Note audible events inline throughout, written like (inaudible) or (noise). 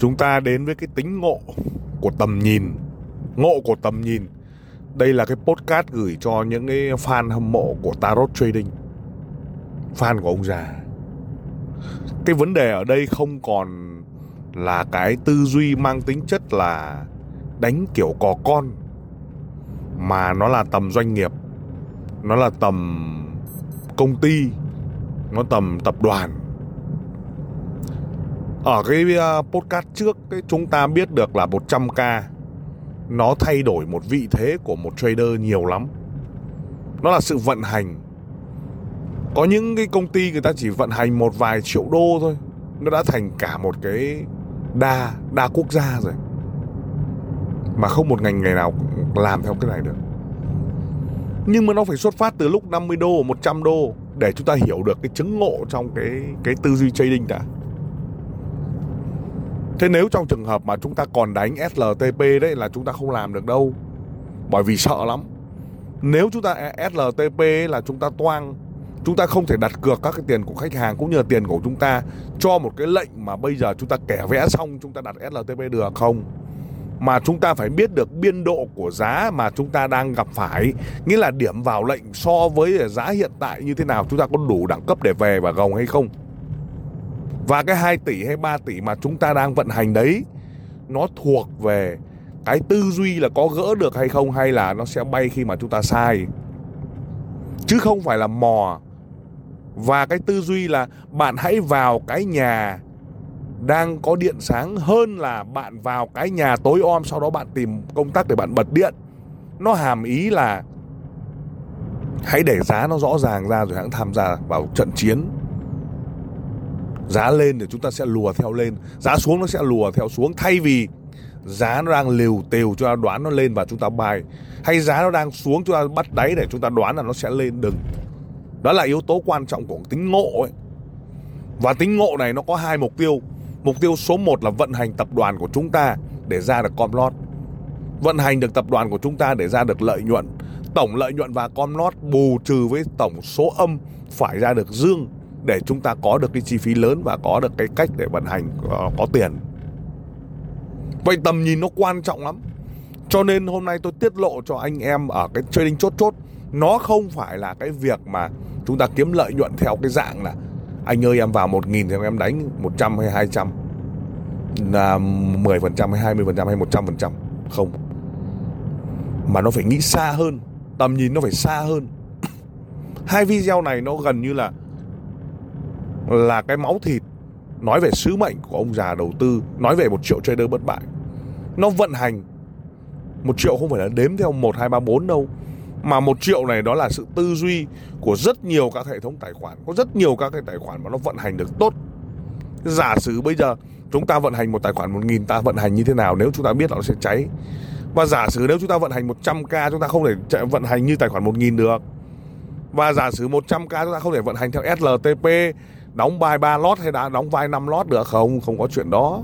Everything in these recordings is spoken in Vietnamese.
Chúng ta đến với cái tính ngộ của tầm nhìn. Ngộ của tầm nhìn. Đây là cái podcast gửi cho những cái fan hâm mộ của Tarot Trading. Fan của ông già. Cái vấn đề ở đây không còn là cái tư duy mang tính chất là đánh kiểu cò con, Mà nó là tầm doanh nghiệp, Nó là tầm công ty, Nó tầm tập đoàn ở cái ờ, podcast trước cái chúng ta biết được là 100k nó thay đổi một vị thế của một trader nhiều lắm. Nó là sự vận hành. Có những cái công ty người ta chỉ vận hành một vài triệu đô thôi, nó đã thành cả một cái đa đa quốc gia rồi. Mà không một ngành nghề nào làm theo cái này được. Nhưng mà nó phải xuất phát từ lúc 50 đô, 100 đô để chúng ta hiểu được cái chứng ngộ trong cái cái tư duy trading đã. Thế nếu trong trường hợp mà chúng ta còn đánh SLTP đấy là chúng ta không làm được đâu. Bởi vì sợ lắm. Nếu chúng ta SLTP là chúng ta toang Chúng ta không thể đặt cược các cái tiền của khách hàng cũng như là tiền của chúng ta cho một cái lệnh mà bây giờ chúng ta kẻ vẽ xong chúng ta đặt SLTP được không? Mà chúng ta phải biết được biên độ của giá mà chúng ta đang gặp phải Nghĩa là điểm vào lệnh so với giá hiện tại như thế nào Chúng ta có đủ đẳng cấp để về và gồng hay không và cái 2 tỷ hay 3 tỷ mà chúng ta đang vận hành đấy, Nó thuộc về cái tư duy là có gỡ được hay không Hay là nó sẽ bay khi mà chúng ta sai. Chứ không phải là mò. Và cái tư duy là bạn hãy vào cái nhà đang có điện sáng hơn là bạn vào cái nhà tối om, sau đó bạn tìm công tắc để bạn bật điện. Nó hàm ý là hãy để giá nó rõ ràng ra rồi hãng tham gia vào trận chiến giá lên thì chúng ta sẽ lùa theo lên. Giá xuống nó sẽ lùa theo xuống, thay vì giá nó đang liều tiều cho ta đoán nó lên và chúng ta bài hay giá nó đang xuống chúng ta bắt đáy để chúng ta đoán là nó sẽ lên đừng. Đó là yếu tố quan trọng của tính ngộ ấy. Và tính ngộ này nó có hai mục tiêu. Mục tiêu số 1 là vận hành tập đoàn của chúng ta để ra được com lót vận hành được tập đoàn của chúng ta để ra được lợi nhuận. Tổng lợi nhuận và com lót bù trừ với tổng số âm phải ra được dương để chúng ta có được cái chi phí lớn và có được cái cách để vận hành có, có tiền. Vậy tầm nhìn nó quan trọng lắm. Cho nên hôm nay tôi tiết lộ cho anh em ở cái trading chốt chốt nó không phải là cái việc mà chúng ta kiếm lợi nhuận theo cái dạng là anh ơi em vào một nghìn thì em đánh 100 hay 200 là 10% hay 20% hay 100% không. Mà nó phải nghĩ xa hơn tầm nhìn nó phải xa hơn. (coughs) Hai video này nó gần như là là cái máu thịt, nói về sứ mệnh của ông già đầu tư, nói về một triệu trader bất bại. Nó vận hành, một triệu không phải là đếm theo một, hai, ba, bốn đâu, mà một triệu này đó là sự tư duy của rất nhiều các hệ thống tài khoản, có rất nhiều các cái tài khoản mà nó vận hành được tốt. Giả sử bây giờ chúng ta vận hành một tài khoản một nghìn, ta vận hành như thế nào nếu chúng ta biết là nó sẽ cháy? Và giả sử nếu chúng ta vận hành 100k chúng ta không thể vận hành như tài khoản 1000 được. Và giả sử 100k chúng ta không thể vận hành theo SLTP đóng vai ba lót hay đã đóng vai năm lót được không? Không có chuyện đó.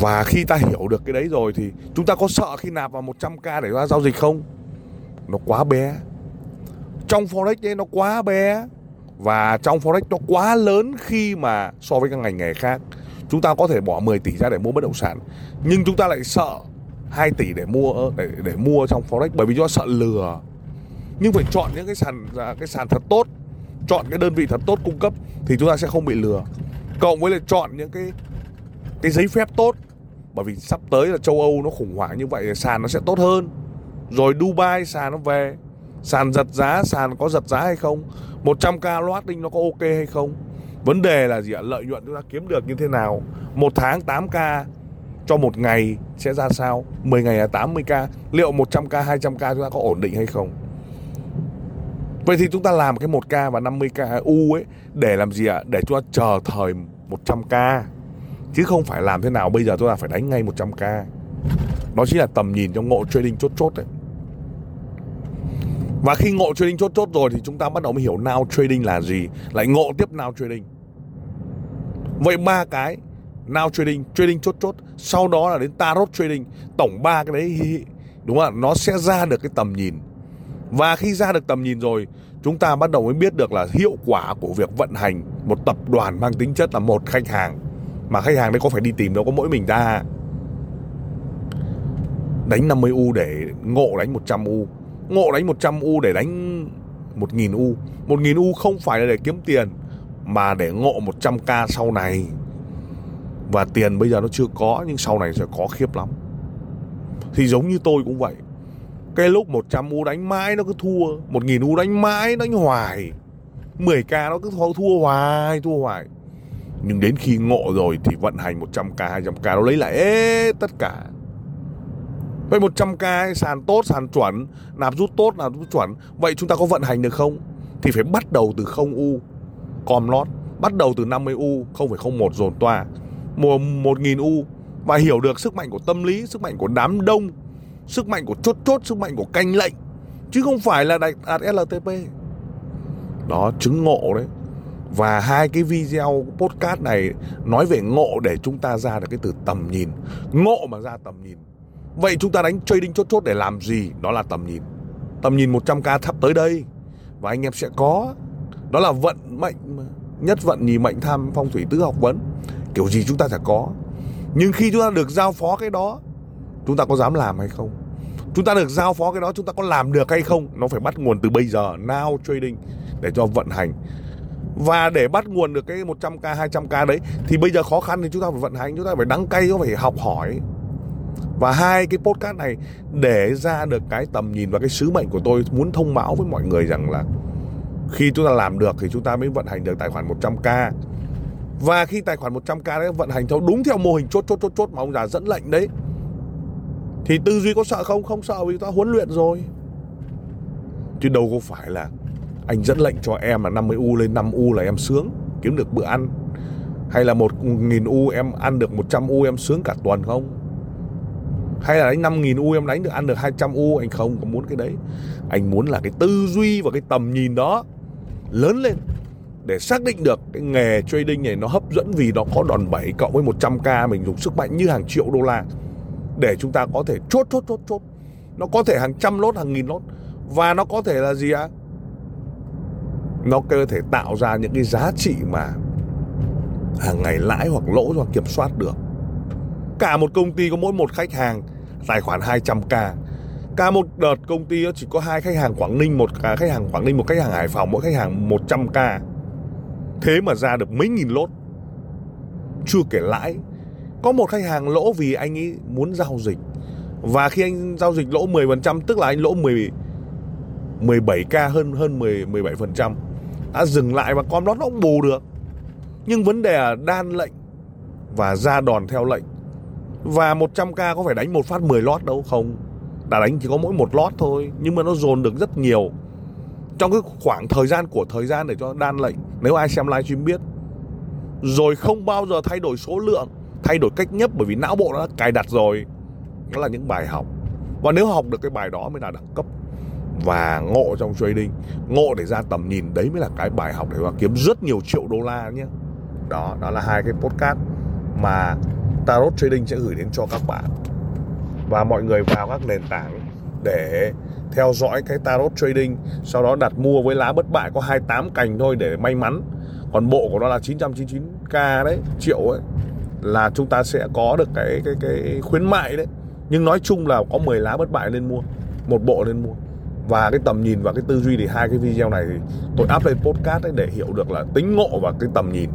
Và khi ta hiểu được cái đấy rồi thì chúng ta có sợ khi nạp vào 100k để ra giao dịch không? Nó quá bé. Trong forex ấy, nó quá bé. Và trong forex nó quá lớn khi mà so với các ngành nghề khác. Chúng ta có thể bỏ 10 tỷ ra để mua bất động sản. Nhưng chúng ta lại sợ 2 tỷ để mua, để để mua trong forex bởi vì chúng ta sợ lừa nhưng phải chọn những cái sàn dạ, cái sàn thật tốt, chọn cái đơn vị thật tốt cung cấp thì chúng ta sẽ không bị lừa. Cộng với lại chọn những cái cái giấy phép tốt. Bởi vì sắp tới là châu Âu nó khủng hoảng như vậy, sàn nó sẽ tốt hơn. Rồi Dubai sàn nó về. Sàn giật giá, sàn có giật giá hay không? 100k loát đinh nó có ok hay không? Vấn đề là gì ạ? Lợi nhuận chúng ta kiếm được như thế nào? Một tháng 8k cho một ngày sẽ ra sao? 10 ngày là 80k liệu 100k 200k chúng ta có ổn định hay không? Vậy thì chúng ta làm cái 1K và 50K U ấy, để làm gì ạ? Để chúng ta chờ thời 100K. chứ không phải làm thế nào, bây giờ chúng ta phải đánh ngay 100k đó chính là tầm nhìn trong ngộ trading chốt chốt đấy và khi ngộ trading chốt chốt rồi thì chúng ta bắt đầu mới hiểu now trading là gì, lại ngộ tiếp now trading. Vậy ba cái, now trading trading chốt chốt, sau đó là đến tarot trading, tổng ba cái đấy, đúng không ạ? Nó sẽ ra được cái tầm nhìn và khi ra được tầm nhìn rồi, chúng ta bắt đầu mới biết được là hiệu quả của việc vận hành một tập đoàn mang tính chất là một khách hàng. Mà khách hàng đấy có phải đi tìm đâu, có mỗi mình ta. Đánh 50 u để ngộ đánh 100 u. Ngộ đánh 100 u để đánh 1000 u. 1000 u không phải là để kiếm tiền, mà để ngộ 100k sau này. Và tiền bây giờ nó chưa có, nhưng sau này sẽ có khiếp lắm. Thì giống như tôi cũng vậy cái lúc 100 u đánh mãi nó cứ thua 1000 u đánh mãi đánh hoài 10k nó cứ thua, hoài thua hoài nhưng đến khi ngộ rồi thì vận hành 100k 200k nó lấy lại ế tất cả Vậy 100k sàn tốt, sàn chuẩn, nạp rút tốt, nạp rút chuẩn. Vậy chúng ta có vận hành được không? Thì phải bắt đầu từ 0 U, com lót. Bắt đầu từ 50 U, 0,01 dồn toa. Mùa 1000 U và hiểu được sức mạnh của tâm lý, sức mạnh của đám đông, sức mạnh của chốt chốt, sức mạnh của canh lệnh. Chứ không phải là đặt đạt LTP. Đó, chứng ngộ đấy. Và hai cái video podcast này nói về ngộ để chúng ta ra được cái từ tầm nhìn. Ngộ mà ra tầm nhìn Vậy chúng ta đánh trading chốt chốt để làm gì? Đó là tầm nhìn. Tầm nhìn 100k thấp tới đây. Và anh em sẽ có. Đó là vận mệnh Nhất vận nhì mệnh tham phong thủy tứ học vấn. Kiểu gì chúng ta sẽ có. Nhưng khi chúng ta được giao phó cái đó, chúng ta có dám làm hay không? Chúng ta được giao phó cái đó, chúng ta có làm được hay không? Nó phải bắt nguồn từ bây giờ, now trading để cho vận hành. Và để bắt nguồn được cái 100k, 200k đấy thì bây giờ khó khăn thì chúng ta phải vận hành, chúng ta phải đắng cay, chúng ta phải học hỏi và hai cái podcast này để ra được cái tầm nhìn và cái sứ mệnh của tôi muốn thông báo với mọi người rằng là khi chúng ta làm được thì chúng ta mới vận hành được tài khoản 100k và khi tài khoản 100k đấy vận hành theo đúng theo mô hình chốt chốt chốt chốt mà ông già dẫn lệnh đấy thì tư duy có sợ không? Không sợ, vì ta huấn luyện rồi. Chứ đâu có phải là anh dẫn lệnh cho em là 50 u lên 5 u là em sướng, kiếm được bữa ăn. Hay là một nghìn u em ăn được 100 u em sướng cả tuần không? Hay là đánh 5.000 U em đánh được ăn được 200 U? Anh không có muốn cái đấy. Anh muốn là cái tư duy và cái tầm nhìn đó lớn lên để xác định được cái nghề trading này nó hấp dẫn vì nó có đòn bẩy cộng với 100k mình dùng sức mạnh như hàng triệu đô la để chúng ta có thể chốt chốt chốt chốt. Nó có thể hàng trăm lốt, hàng nghìn lốt. Và nó có thể là gì ạ? Nó có thể tạo ra những cái giá trị mà hàng ngày lãi hoặc lỗ hoặc kiểm soát được. Cả một công ty có mỗi một khách hàng, tài khoản 200k cả một đợt công ty chỉ có hai khách hàng Quảng Ninh, một khách hàng Quảng Ninh, một khách hàng Hải Phòng, mỗi khách hàng 100k thế mà ra được mấy nghìn lốt. Chưa kể lãi có một khách hàng lỗ vì anh ấy muốn giao dịch. Và khi anh giao dịch lỗ 10% tức là anh lỗ 10 17k hơn hơn 10 17% đã dừng lại và con đó nó cũng bù được. Nhưng vấn đề là đan lệnh và ra đòn theo lệnh. Và 100k có phải đánh một phát 10 lót đâu? Không. Đã đánh chỉ có mỗi một lót thôi, nhưng mà nó dồn được rất nhiều. Trong cái khoảng thời gian của thời gian để cho đan lệnh, nếu ai xem livestream biết. Rồi không bao giờ thay đổi số lượng thay đổi cách nhấp bởi vì não bộ nó đã cài đặt rồi. Đó là những bài học. Và nếu học được cái bài đó mới là đẳng cấp và ngộ trong trading, ngộ để ra tầm nhìn, đấy mới là cái bài học để mà kiếm rất nhiều triệu đô la nhé. Đó đó là hai cái podcast mà Tarot Trading sẽ gửi đến cho các bạn. Và mọi người vào các nền tảng để theo dõi cái Tarot Trading, sau đó đặt mua với lá bất bại có 28 cành thôi để may mắn. Còn bộ của nó là 999k đấy, triệu ấy là chúng ta sẽ có được cái cái cái khuyến mại đấy. Nhưng nói chung là có 10 lá bất bại nên mua, một bộ nên mua. Và cái tầm nhìn và cái tư duy thì hai cái video này thì tôi up lên podcast ấy để hiểu được là tính ngộ và cái tầm nhìn.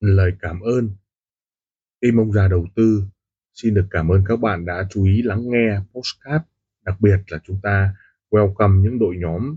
Lời cảm ơn. Tim ông già đầu tư, xin được cảm ơn các bạn đã chú ý lắng nghe postcard. Đặc biệt là chúng ta welcome những đội nhóm